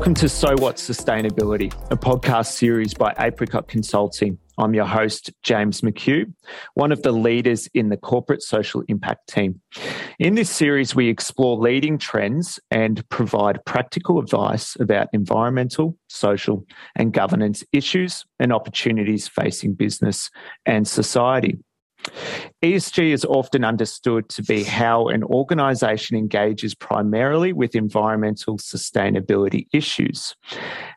Welcome to So What Sustainability, a podcast series by Apricot Consulting. I'm your host, James McHugh, one of the leaders in the corporate social impact team. In this series, we explore leading trends and provide practical advice about environmental, social, and governance issues and opportunities facing business and society. ESG is often understood to be how an organisation engages primarily with environmental sustainability issues.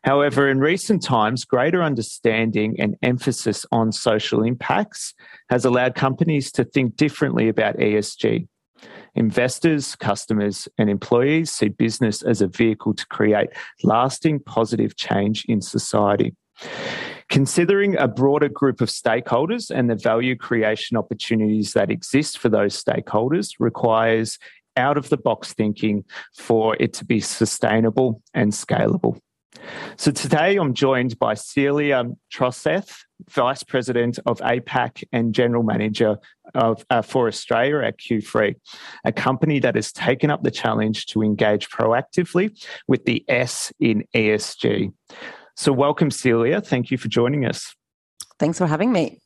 However, in recent times, greater understanding and emphasis on social impacts has allowed companies to think differently about ESG. Investors, customers, and employees see business as a vehicle to create lasting positive change in society. Considering a broader group of stakeholders and the value creation opportunities that exist for those stakeholders requires out of the box thinking for it to be sustainable and scalable. So today I'm joined by Celia Trosseth, Vice President of APAC and General Manager of, uh, for Australia at Q-Free, a company that has taken up the challenge to engage proactively with the S in ESG. So, welcome, Celia. Thank you for joining us. Thanks for having me.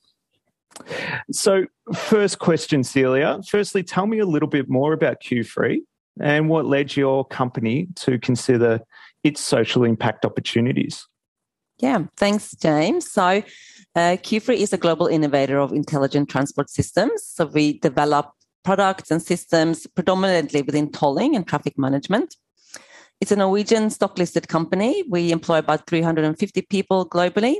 So, first question, Celia. Firstly, tell me a little bit more about Q-Free and what led your company to consider its social impact opportunities. Yeah, thanks, James. So, uh, Q-Free is a global innovator of intelligent transport systems. So, we develop products and systems predominantly within tolling and traffic management. It's a Norwegian stock listed company. We employ about 350 people globally.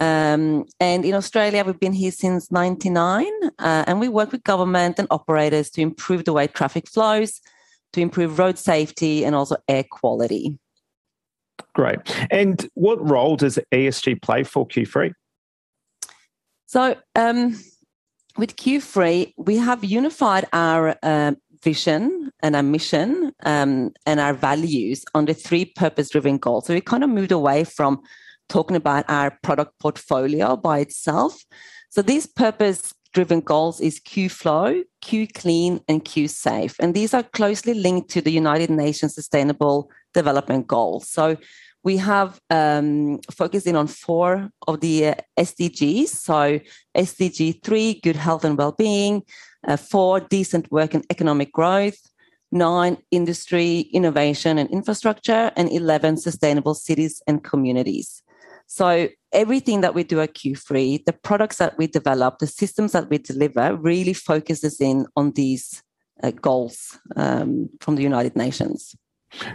Um, and in Australia, we've been here since 99, uh, and we work with government and operators to improve the way traffic flows, to improve road safety, and also air quality. Great. And what role does ESG play for Q-Free? So, um, with Q-Free, we have unified our uh, vision and our mission um, and our values under three purpose driven goals. So we kind of moved away from talking about our product portfolio by itself. So these purpose driven goals is Q flow, Q clean, and Q safe. And these are closely linked to the United Nations Sustainable Development Goals. So we have um, focused in on four of the uh, SDGs. So SDG 3, good health and well-being, uh, four, decent work and economic growth, nine, industry, innovation and infrastructure, and 11, sustainable cities and communities. So everything that we do at Q-Free, the products that we develop, the systems that we deliver really focuses in on these uh, goals um, from the United Nations.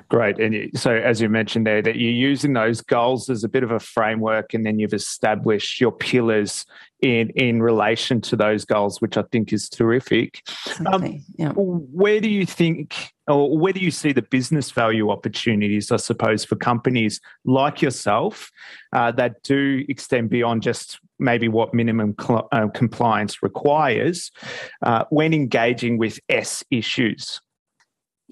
Great. And so, as you mentioned there, that you're using those goals as a bit of a framework, and then you've established your pillars in in relation to those goals, which I think is terrific. Um, yeah. Where do you think, or where do you see the business value opportunities? I suppose for companies like yourself uh, that do extend beyond just maybe what minimum cl- uh, compliance requires uh, when engaging with S issues.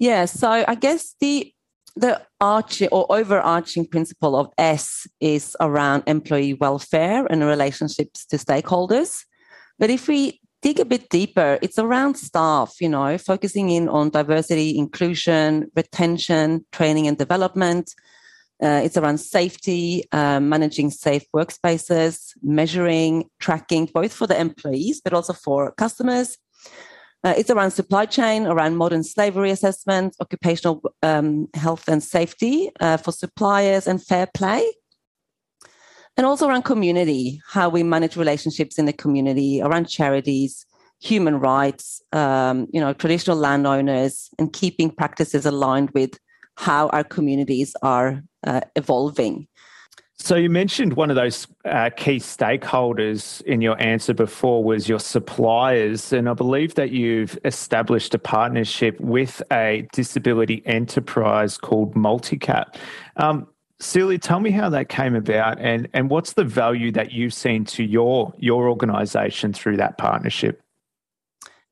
Yeah, so I guess the the arching or overarching principle of S is around employee welfare and relationships to stakeholders. But if we dig a bit deeper, it's around staff, you know, focusing in on diversity, inclusion, retention, training and development. Uh, it's around safety, uh, managing safe workspaces, measuring, tracking, both for the employees, but also for customers, uh, it's around supply chain, around modern slavery assessment, occupational um, health and safety uh, for suppliers, and fair play. And also around community, how we manage relationships in the community, around charities, human rights, um, you know, traditional landowners, and keeping practices aligned with how our communities are uh, evolving. So you mentioned one of those uh, key stakeholders in your answer before was your suppliers, and I believe that you've established a partnership with a disability enterprise called Multicap. Um, Celia, tell me how that came about, and and what's the value that you've seen to your your organisation through that partnership?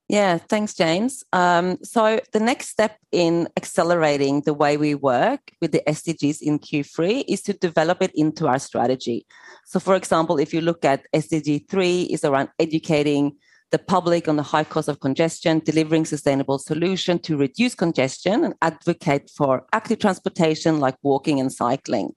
Yeah, thanks, James. Um, so the next step in accelerating the way we work with the SDGs in Q-Free is to develop it into our strategy. So, for example, if you look at SDG three, is around educating the public on the high cost of congestion, delivering sustainable solution to reduce congestion and advocate for active transportation like walking and cycling.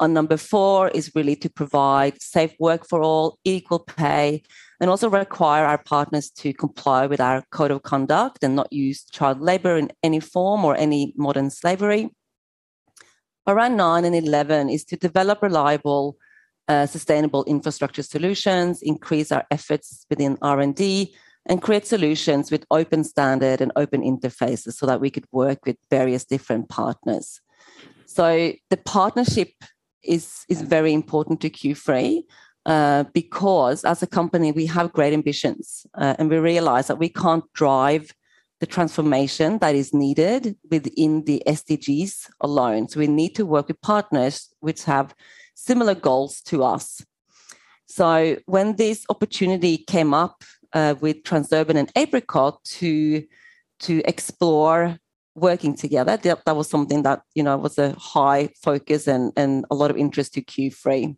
And number four is really to provide safe work for all, equal pay, and also require our partners to comply with our code of conduct and not use child labor in any form or any modern slavery. Around nine and 11 is to develop reliable uh, sustainable infrastructure solutions, increase our efforts within R&D, and create solutions with open standard and open interfaces so that we could work with various different partners. So the partnership is, is very important to Q-Free uh, because as a company, we have great ambitions uh, and we realize that we can't drive the transformation that is needed within the SDGs alone. So we need to work with partners which have similar goals to us. So when this opportunity came up uh, with Transurban and Apricot to to explore working together, that, that was something that you know was a high focus and and a lot of interest to Q-Free.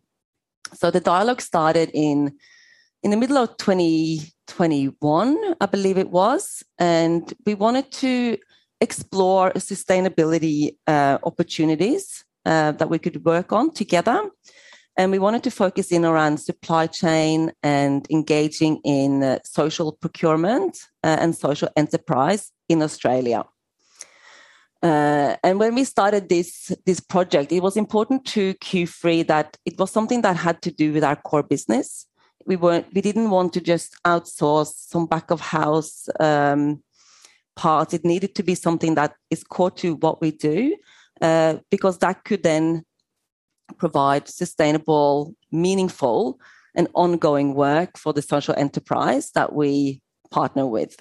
So the dialogue started in in the middle of 2021, I believe it was, and we wanted to explore sustainability uh, opportunities uh, that we could work on together. And we wanted to focus in around supply chain and engaging in uh, social procurement uh, and social enterprise in Australia. Uh, and when we started this this project, it was important to Q-Free that it was something that had to do with our core business. We weren't we didn't want to just outsource some back of house um, parts. It needed to be something that is core to what we do, uh, because that could then provide sustainable, meaningful, and ongoing work for the social enterprise that we partner with.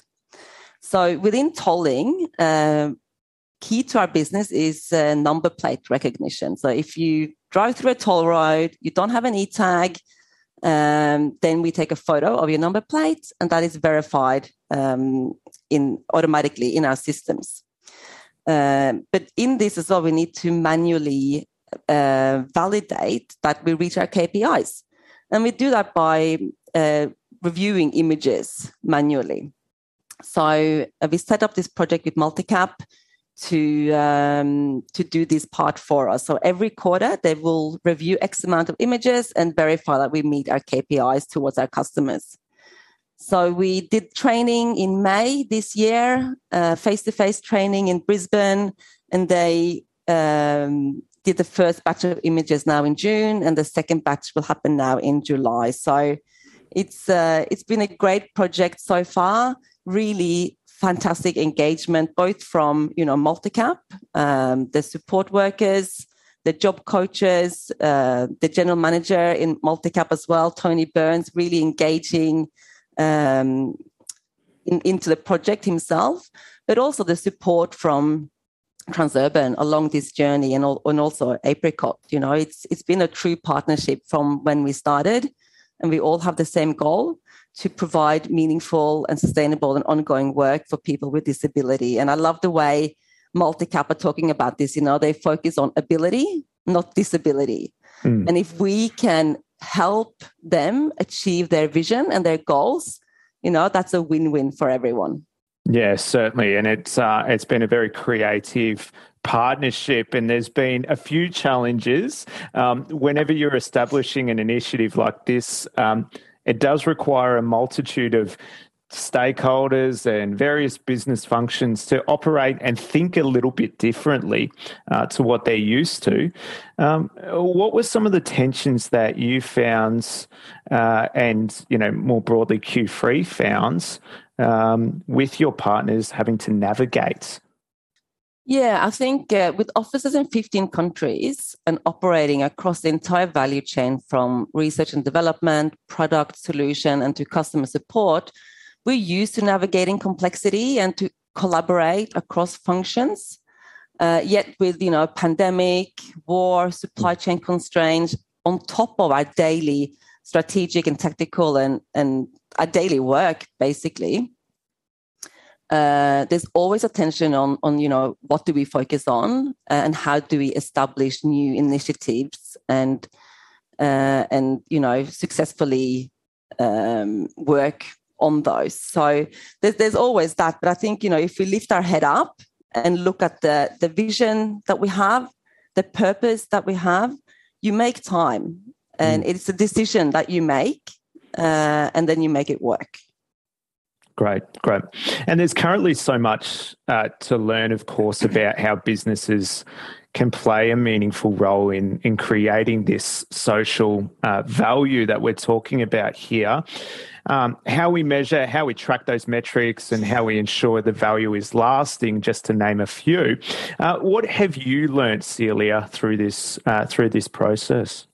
So within tolling, uh, key to our business is uh, number plate recognition. So if you drive through a toll road, you don't have an e-tag, um, then we take a photo of your number plate, and that is verified um, in automatically in our systems. Um, but in this as well, we need to manually uh, validate that we reach our KPIs. And we do that by uh, reviewing images manually. So uh, we set up this project with Multicap to um, to do this part for us. So every quarter they will review X amount of images and verify that we meet our KPIs towards our customers. So we did training in May this year, face to face training in Brisbane, and they um, did the first batch of images now in June, and the second batch will happen now in July. So it's uh, it's been a great project so far. Really fantastic engagement, both from you know Multicap, um, the support workers, the job coaches, uh, the general manager in Multicap as well, Tony Burns, really engaging um, in, into the project himself, but also the support from Transurban along this journey and, and also Apricot. You know, it's it's been a true partnership from when we started, and we all have the same goal to provide meaningful and sustainable and ongoing work for people with disability. And I love the way Multicap are talking about this. You know, they focus on ability, not disability. Mm. And if we can help them achieve their vision and their goals, you know, that's a win-win for everyone. Yeah, certainly, and it's uh, it's been a very creative partnership, and there's been a few challenges. Um, whenever you're establishing an initiative like this, um, it does require a multitude of stakeholders and various business functions to operate and think a little bit differently uh, to what they're used to. Um, what were some of the tensions that you found, uh, and you know more broadly Q-Free found um, with your partners having to navigate? Yeah, I think uh, with offices in 15 countries and operating across the entire value chain from research and development, product solution, and to customer support, we're used to navigating complexity and to collaborate across functions. Uh, yet with you know pandemic, war, supply chain constraints on top of our daily strategic and tactical and and our daily work, basically. Uh, there's always a tension on on you know what do we focus on and how do we establish new initiatives and uh, and you know successfully um, work on those. So there's, there's always that. But I think, you know, if we lift our head up and look at the, the vision that we have, the purpose that we have, you make time. And mm. it's a decision that you make uh, and then you make it work. Great, great. And there's currently so much uh, to learn, of course, about how businesses can play a meaningful role in in creating this social uh, value that we're talking about here. Um, how we measure, how we track those metrics, and how we ensure the value is lasting, just to name a few. Uh, what have you learned, Celia, through this uh, through this process?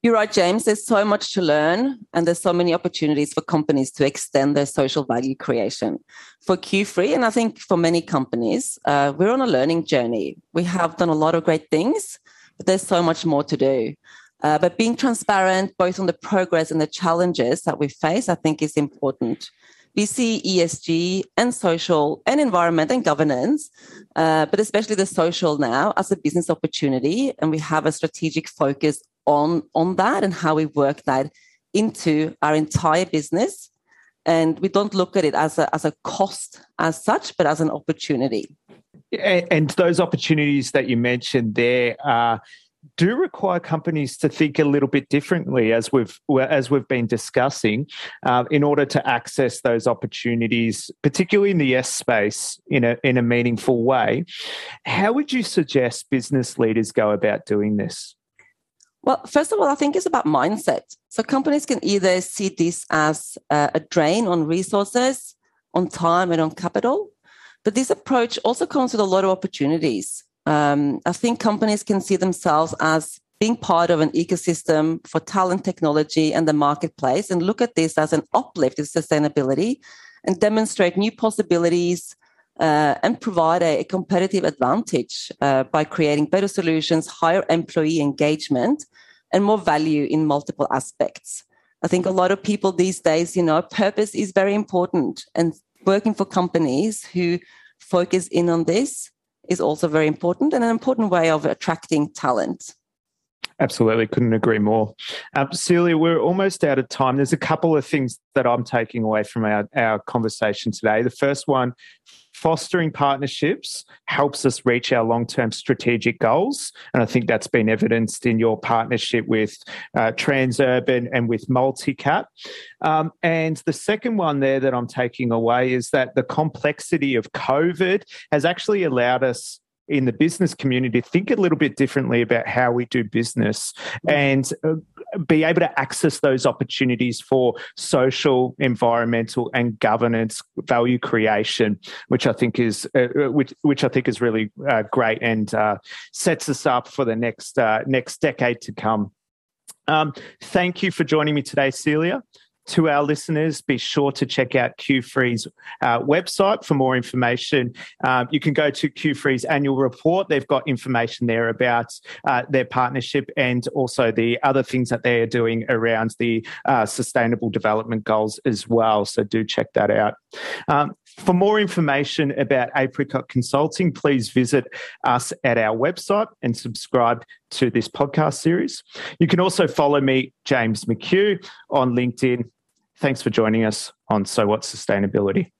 You're right, James. There's so much to learn, and there's so many opportunities for companies to extend their social value creation. For Q-Free, and I think for many companies, uh, we're on a learning journey. We have done a lot of great things, but there's so much more to do. Uh, but being transparent, both on the progress and the challenges that we face, I think is important. We see ESG and social and environment and governance, uh, but especially the social now as a business opportunity. And we have a strategic focus on on that and how we work that into our entire business and we don't look at it as a as a cost as such but as an opportunity and those opportunities that you mentioned there uh, do require companies to think a little bit differently, as we've as we've been discussing, uh, in order to access those opportunities, particularly in the S space, in a in a meaningful way. How would you suggest business leaders go about doing this? Well, first of all, I think it's about mindset. So companies can either see this as a drain on resources, on time, and on capital. But this approach also comes with a lot of opportunities. Um, I think companies can see themselves as being part of an ecosystem for talent technology and the marketplace and look at this as an uplift in sustainability and demonstrate new possibilities uh, and provide a, a competitive advantage uh, by creating better solutions, higher employee engagement, and more value in multiple aspects. I think a lot of people these days, you know, purpose is very important, and working for companies who focus in on this is also very important and an important way of attracting talent. Absolutely, couldn't agree more. Um, Celia, we're almost out of time. There's a couple of things that I'm taking away from our, our conversation today. The first one fostering partnerships helps us reach our long term strategic goals. And I think that's been evidenced in your partnership with uh, Transurban and with Multicap. Um, and the second one there that I'm taking away is that the complexity of COVID has actually allowed us in the business community think a little bit differently about how we do business and uh, be able to access those opportunities for social, environmental, and governance value creation, which I think is uh, uh, which which I think is really uh, great and uh, sets us up for the next uh, next decade to come. Um, thank you for joining me today, Celia to our listeners, be sure to check out Q-Free's uh, website for more information. Um, you can go to Q-Free's annual report. They've got information there about uh, their partnership and also the other things that they are doing around the uh, sustainable development goals as well. So do check that out. Um, for more information about Apricot Consulting, please visit us at our website and subscribe to this podcast series. You can also follow me, James McHugh, on LinkedIn Thanks for joining us on So What Sustainability.